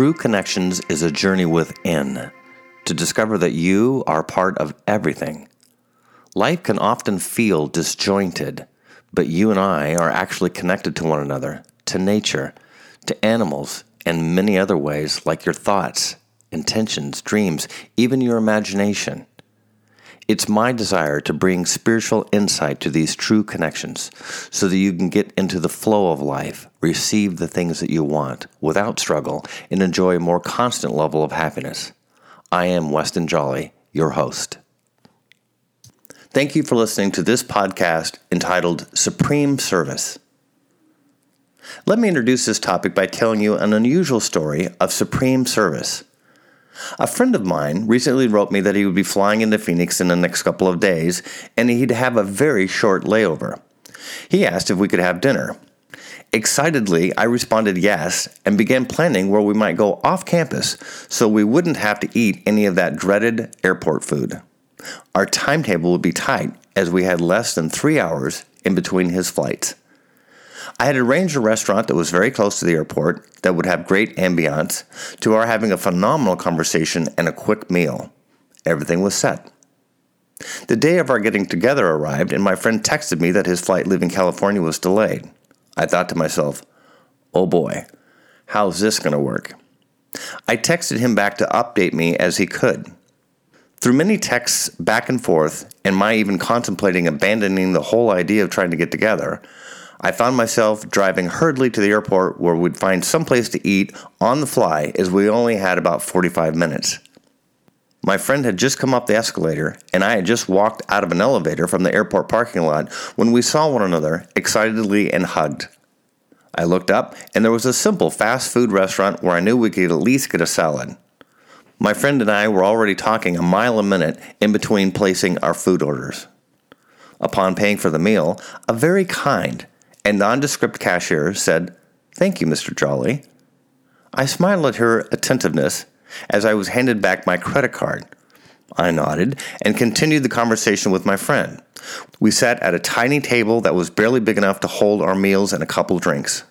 True Connections is a journey within to discover that you are part of everything. Life can often feel disjointed, but you and I are actually connected to one another, to nature, to animals, and many other ways like your thoughts, intentions, dreams, even your imagination. It's my desire to bring spiritual insight to these true connections so that you can get into the flow of life, receive the things that you want without struggle, and enjoy a more constant level of happiness. I am Weston Jolly, your host. Thank you for listening to this podcast entitled Supreme Service. Let me introduce this topic by telling you an unusual story of supreme service. A friend of mine recently wrote me that he would be flying into Phoenix in the next couple of days and he'd have a very short layover. He asked if we could have dinner. Excitedly, I responded yes and began planning where we might go off campus so we wouldn't have to eat any of that dreaded airport food. Our timetable would be tight as we had less than three hours in between his flights. I had arranged a restaurant that was very close to the airport that would have great ambiance to our having a phenomenal conversation and a quick meal. Everything was set. The day of our getting together arrived, and my friend texted me that his flight leaving California was delayed. I thought to myself, oh boy, how's this going to work? I texted him back to update me as he could. Through many texts back and forth, and my even contemplating abandoning the whole idea of trying to get together, I found myself driving hurriedly to the airport where we'd find some place to eat on the fly as we only had about 45 minutes. My friend had just come up the escalator, and I had just walked out of an elevator from the airport parking lot when we saw one another excitedly and hugged. I looked up, and there was a simple fast food restaurant where I knew we could at least get a salad. My friend and I were already talking a mile a minute in between placing our food orders. Upon paying for the meal, a very kind and nondescript cashier said, Thank you, Mr. Jolly. I smiled at her attentiveness as I was handed back my credit card. I nodded and continued the conversation with my friend. We sat at a tiny table that was barely big enough to hold our meals and a couple drinks.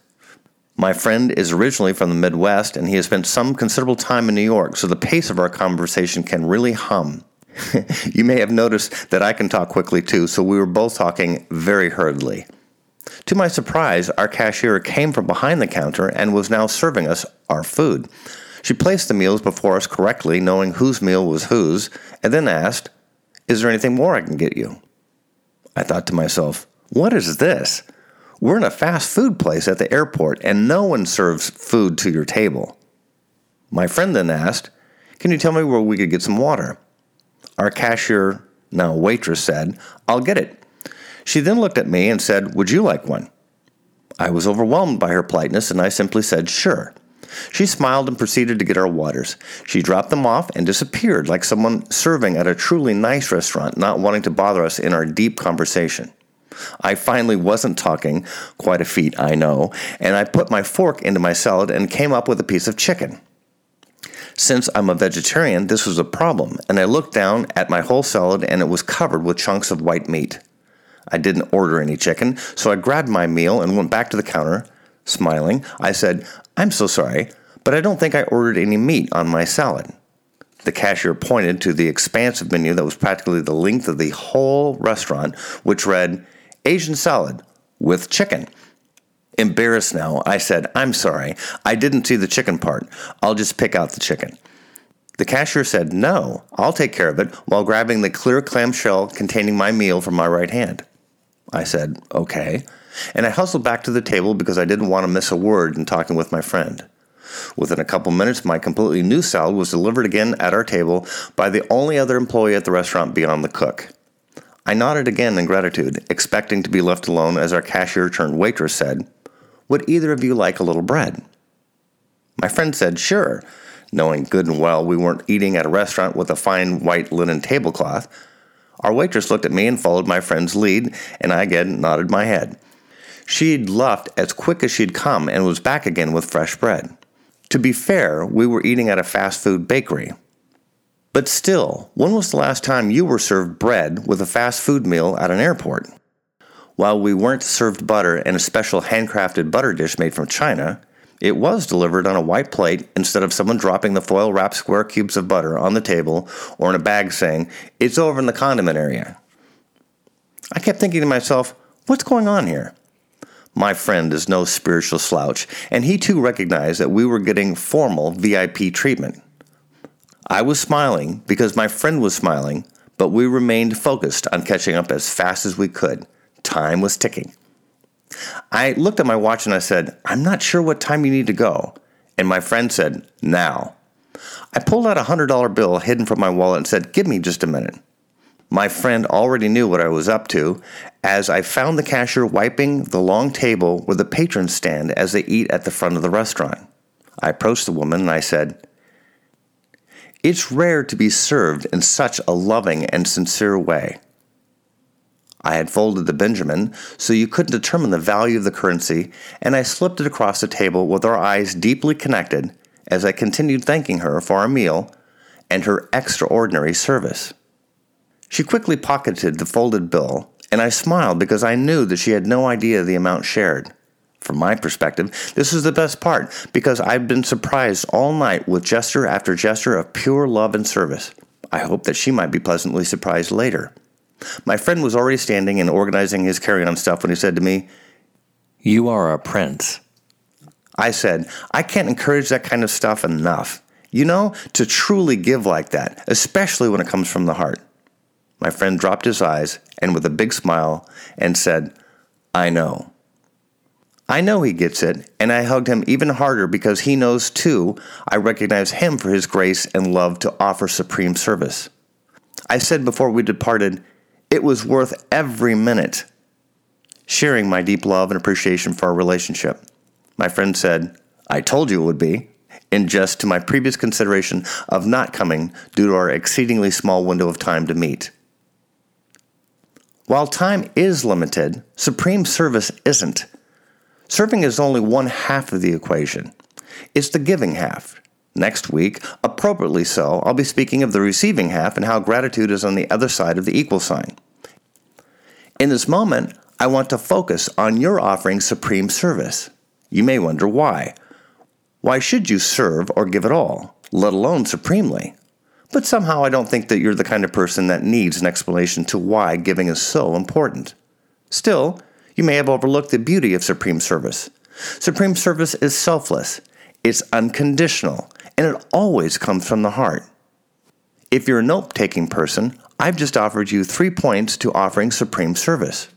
My friend is originally from the Midwest and he has spent some considerable time in New York, so the pace of our conversation can really hum. you may have noticed that I can talk quickly too, so we were both talking very hurriedly. To my surprise, our cashier came from behind the counter and was now serving us our food. She placed the meals before us correctly, knowing whose meal was whose, and then asked, Is there anything more I can get you? I thought to myself, What is this? We're in a fast food place at the airport, and no one serves food to your table. My friend then asked, Can you tell me where we could get some water? Our cashier, now waitress, said, I'll get it. She then looked at me and said, Would you like one? I was overwhelmed by her politeness and I simply said, Sure. She smiled and proceeded to get our waters. She dropped them off and disappeared like someone serving at a truly nice restaurant, not wanting to bother us in our deep conversation. I finally wasn't talking, quite a feat, I know, and I put my fork into my salad and came up with a piece of chicken. Since I'm a vegetarian, this was a problem, and I looked down at my whole salad and it was covered with chunks of white meat. I didn't order any chicken, so I grabbed my meal and went back to the counter. Smiling, I said, I'm so sorry, but I don't think I ordered any meat on my salad. The cashier pointed to the expansive menu that was practically the length of the whole restaurant, which read, Asian salad with chicken. Embarrassed now, I said, I'm sorry, I didn't see the chicken part. I'll just pick out the chicken. The cashier said, No, I'll take care of it, while grabbing the clear clamshell containing my meal from my right hand. I said, okay. And I hustled back to the table because I didn't want to miss a word in talking with my friend. Within a couple minutes, my completely new salad was delivered again at our table by the only other employee at the restaurant beyond the cook. I nodded again in gratitude, expecting to be left alone as our cashier turned waitress said, Would either of you like a little bread? My friend said, Sure, knowing good and well we weren't eating at a restaurant with a fine white linen tablecloth. Our waitress looked at me and followed my friend's lead, and I again nodded my head. She'd left as quick as she'd come and was back again with fresh bread. To be fair, we were eating at a fast food bakery. But still, when was the last time you were served bread with a fast food meal at an airport? While we weren't served butter in a special handcrafted butter dish made from China, It was delivered on a white plate instead of someone dropping the foil wrapped square cubes of butter on the table or in a bag saying, It's over in the condiment area. I kept thinking to myself, What's going on here? My friend is no spiritual slouch, and he too recognized that we were getting formal VIP treatment. I was smiling because my friend was smiling, but we remained focused on catching up as fast as we could. Time was ticking. I looked at my watch and I said, I'm not sure what time you need to go. And my friend said, Now. I pulled out a $100 bill hidden from my wallet and said, Give me just a minute. My friend already knew what I was up to as I found the cashier wiping the long table where the patrons stand as they eat at the front of the restaurant. I approached the woman and I said, It's rare to be served in such a loving and sincere way. I had folded the Benjamin so you couldn't determine the value of the currency, and I slipped it across the table with our eyes deeply connected as I continued thanking her for our meal and her extraordinary service. She quickly pocketed the folded bill, and I smiled because I knew that she had no idea the amount shared. From my perspective, this was the best part because I've been surprised all night with gesture after gesture of pure love and service. I hope that she might be pleasantly surprised later. My friend was already standing and organizing his carry on stuff when he said to me, You are a prince. I said, I can't encourage that kind of stuff enough. You know, to truly give like that, especially when it comes from the heart. My friend dropped his eyes and with a big smile and said, I know. I know he gets it, and I hugged him even harder because he knows too I recognize him for his grace and love to offer supreme service. I said before we departed, it was worth every minute. Sharing my deep love and appreciation for our relationship. My friend said, I told you it would be, in jest to my previous consideration of not coming due to our exceedingly small window of time to meet. While time is limited, supreme service isn't. Serving is only one half of the equation. It's the giving half. Next week, appropriately so, I'll be speaking of the receiving half and how gratitude is on the other side of the equal sign. In this moment, I want to focus on your offering supreme service. You may wonder why. Why should you serve or give at all, let alone supremely? But somehow I don't think that you're the kind of person that needs an explanation to why giving is so important. Still, you may have overlooked the beauty of supreme service. Supreme service is selfless, it's unconditional, and it always comes from the heart. If you're a note taking person, I've just offered you three points to offering supreme service.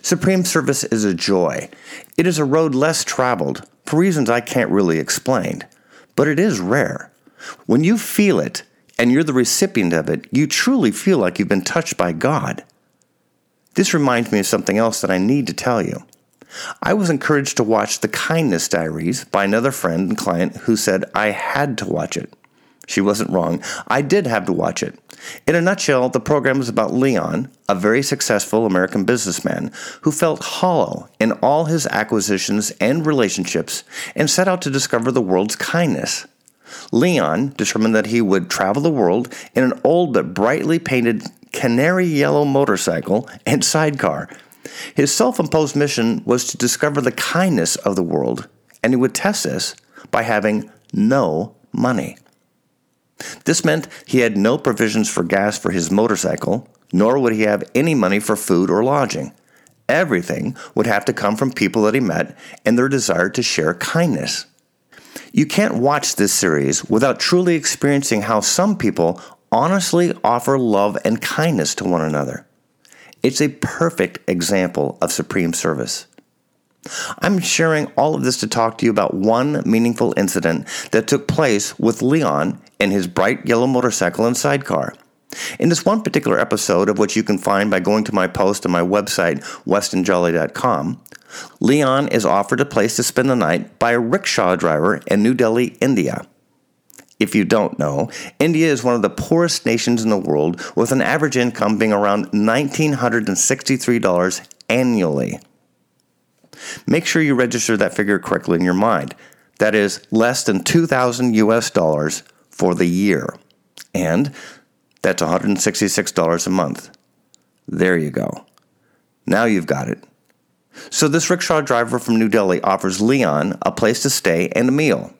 Supreme service is a joy. It is a road less traveled for reasons I can't really explain, but it is rare. When you feel it and you're the recipient of it, you truly feel like you've been touched by God. This reminds me of something else that I need to tell you. I was encouraged to watch The Kindness Diaries by another friend and client who said I had to watch it. She wasn't wrong. I did have to watch it. In a nutshell, the program is about Leon, a very successful American businessman who felt hollow in all his acquisitions and relationships and set out to discover the world's kindness. Leon determined that he would travel the world in an old but brightly painted canary yellow motorcycle and sidecar his self imposed mission was to discover the kindness of the world, and he would test this by having no money. This meant he had no provisions for gas for his motorcycle, nor would he have any money for food or lodging. Everything would have to come from people that he met and their desire to share kindness. You can't watch this series without truly experiencing how some people honestly offer love and kindness to one another. It's a perfect example of supreme service. I'm sharing all of this to talk to you about one meaningful incident that took place with Leon and his bright yellow motorcycle and sidecar. In this one particular episode, of which you can find by going to my post on my website, westonjolly.com, Leon is offered a place to spend the night by a rickshaw driver in New Delhi, India. If you don't know, India is one of the poorest nations in the world, with an average income being around $1,963 annually. Make sure you register that figure correctly in your mind. That is less than 2,000 US dollars for the year. And that's $166 a month. There you go. Now you've got it. So this rickshaw driver from New Delhi offers Leon a place to stay and a meal.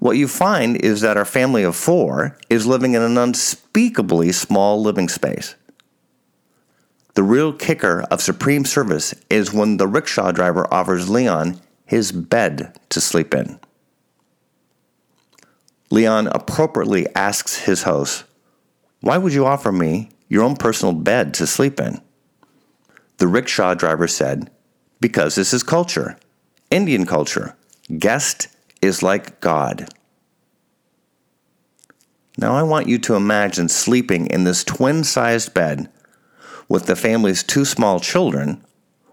What you find is that our family of four is living in an unspeakably small living space. The real kicker of Supreme Service is when the rickshaw driver offers Leon his bed to sleep in. Leon appropriately asks his host, Why would you offer me your own personal bed to sleep in? The rickshaw driver said, Because this is culture, Indian culture. Guest is like God. Now I want you to imagine sleeping in this twin sized bed with the family's two small children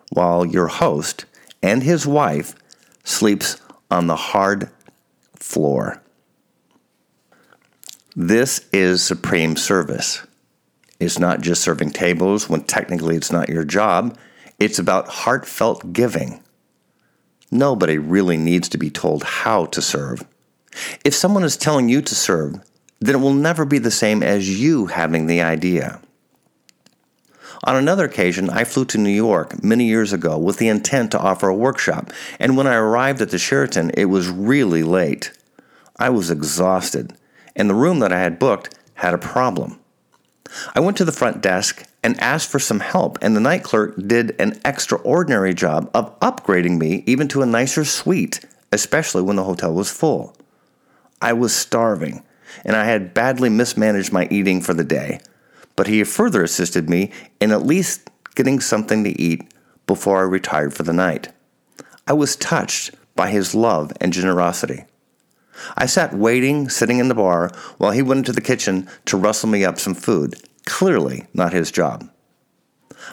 while your host and his wife sleeps on the hard floor. This is supreme service. It's not just serving tables when technically it's not your job. It's about heartfelt giving. Nobody really needs to be told how to serve. If someone is telling you to serve, then it will never be the same as you having the idea. On another occasion, I flew to New York many years ago with the intent to offer a workshop, and when I arrived at the Sheraton, it was really late. I was exhausted, and the room that I had booked had a problem. I went to the front desk and asked for some help, and the night clerk did an extraordinary job of upgrading me even to a nicer suite, especially when the hotel was full. I was starving, and I had badly mismanaged my eating for the day, but he further assisted me in at least getting something to eat before I retired for the night. I was touched by his love and generosity. I sat waiting, sitting in the bar, while he went into the kitchen to rustle me up some food. Clearly not his job.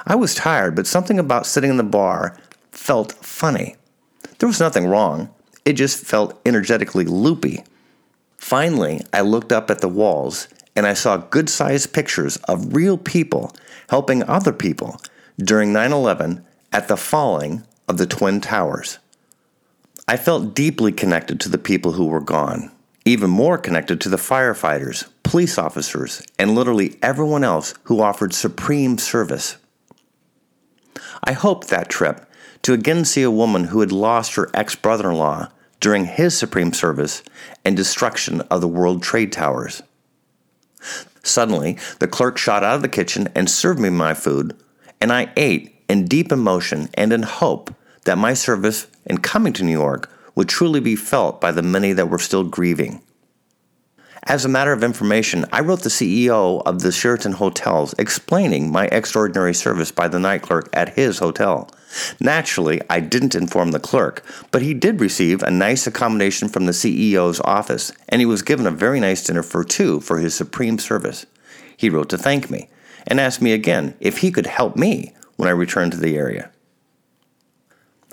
I was tired, but something about sitting in the bar felt funny. There was nothing wrong, it just felt energetically loopy. Finally, I looked up at the walls and I saw good sized pictures of real people helping other people during 9 11 at the falling of the Twin Towers. I felt deeply connected to the people who were gone, even more connected to the firefighters, police officers, and literally everyone else who offered supreme service. I hoped that trip to again see a woman who had lost her ex brother in law during his supreme service and destruction of the World Trade Towers. Suddenly, the clerk shot out of the kitchen and served me my food, and I ate in deep emotion and in hope that my service in coming to New York would truly be felt by the many that were still grieving. As a matter of information, I wrote the CEO of the Sheraton Hotels explaining my extraordinary service by the night clerk at his hotel. Naturally, I didn't inform the clerk, but he did receive a nice accommodation from the CEO's office, and he was given a very nice dinner for two for his supreme service. He wrote to thank me and asked me again if he could help me when I returned to the area.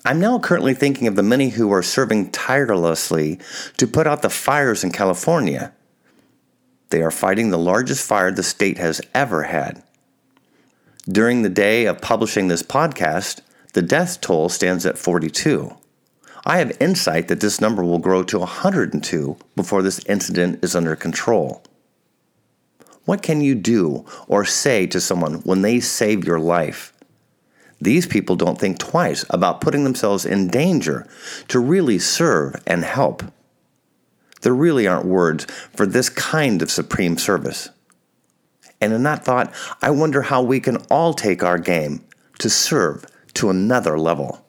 I'm now currently thinking of the many who are serving tirelessly to put out the fires in California. They are fighting the largest fire the state has ever had. During the day of publishing this podcast, the death toll stands at 42. I have insight that this number will grow to 102 before this incident is under control. What can you do or say to someone when they save your life? These people don't think twice about putting themselves in danger to really serve and help. There really aren't words for this kind of supreme service. And in that thought, I wonder how we can all take our game to serve to another level.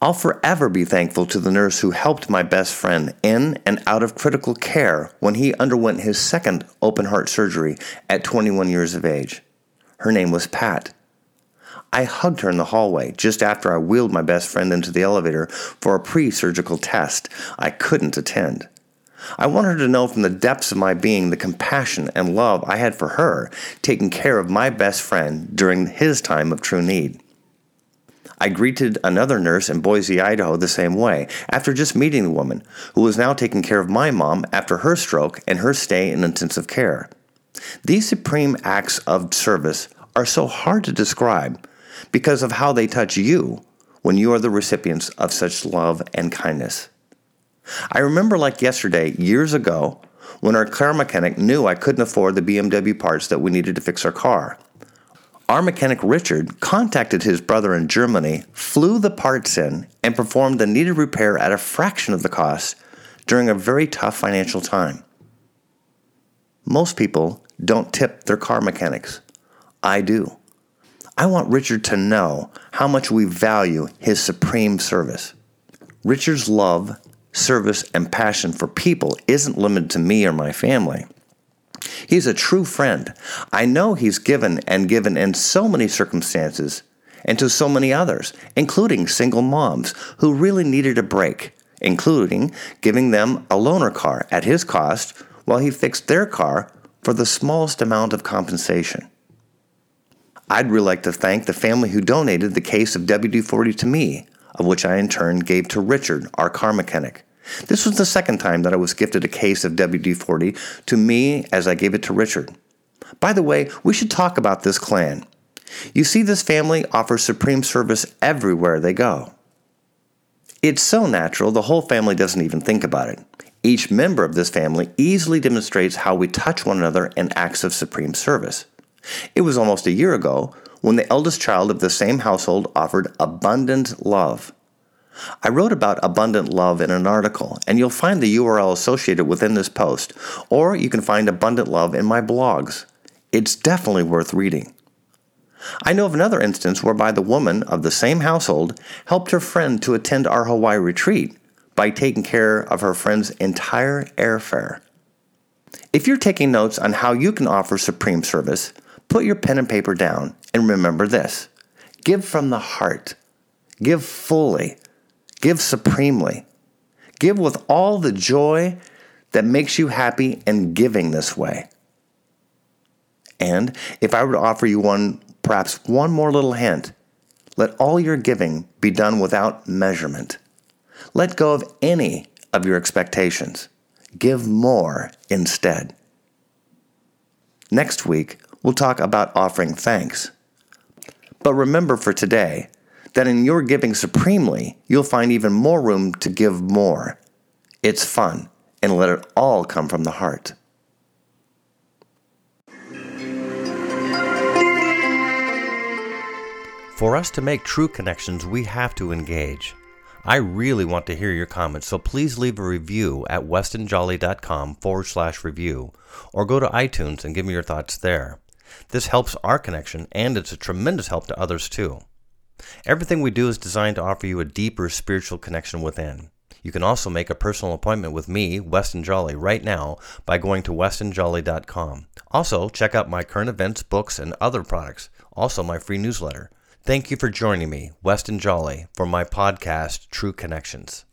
I'll forever be thankful to the nurse who helped my best friend in and out of critical care when he underwent his second open heart surgery at 21 years of age. Her name was Pat. I hugged her in the hallway just after I wheeled my best friend into the elevator for a pre surgical test I couldn't attend. I wanted her to know from the depths of my being the compassion and love I had for her taking care of my best friend during his time of true need. I greeted another nurse in Boise, Idaho the same way after just meeting the woman who was now taking care of my mom after her stroke and her stay in intensive care. These supreme acts of service are so hard to describe because of how they touch you when you are the recipients of such love and kindness. I remember like yesterday, years ago, when our car mechanic knew I couldn't afford the BMW parts that we needed to fix our car. Our mechanic Richard contacted his brother in Germany, flew the parts in, and performed the needed repair at a fraction of the cost during a very tough financial time. Most people don't tip their car mechanics. I do. I want Richard to know how much we value his supreme service. Richard's love, service, and passion for people isn't limited to me or my family. He's a true friend. I know he's given and given in so many circumstances and to so many others, including single moms who really needed a break, including giving them a loaner car at his cost while he fixed their car for the smallest amount of compensation. I'd really like to thank the family who donated the case of WD 40 to me, of which I in turn gave to Richard, our car mechanic. This was the second time that I was gifted a case of WD 40 to me as I gave it to Richard. By the way, we should talk about this clan. You see, this family offers supreme service everywhere they go. It's so natural, the whole family doesn't even think about it. Each member of this family easily demonstrates how we touch one another in acts of supreme service. It was almost a year ago when the eldest child of the same household offered abundant love. I wrote about abundant love in an article, and you'll find the URL associated within this post, or you can find abundant love in my blogs. It's definitely worth reading. I know of another instance whereby the woman of the same household helped her friend to attend our Hawaii retreat by taking care of her friend's entire airfare. If you're taking notes on how you can offer supreme service, put your pen and paper down and remember this give from the heart, give fully, give supremely, give with all the joy that makes you happy in giving this way. And if I were to offer you one, perhaps one more little hint, let all your giving be done without measurement. Let go of any of your expectations. Give more instead. Next week, we'll talk about offering thanks. But remember for today that in your giving supremely, you'll find even more room to give more. It's fun, and let it all come from the heart. For us to make true connections, we have to engage. I really want to hear your comments, so please leave a review at westonjolly.com forward slash review, or go to iTunes and give me your thoughts there. This helps our connection, and it's a tremendous help to others too. Everything we do is designed to offer you a deeper spiritual connection within. You can also make a personal appointment with me, Weston Jolly, right now by going to westonjolly.com. Also, check out my current events, books, and other products. Also, my free newsletter. Thank you for joining me, Weston Jolly, for my podcast, True Connections.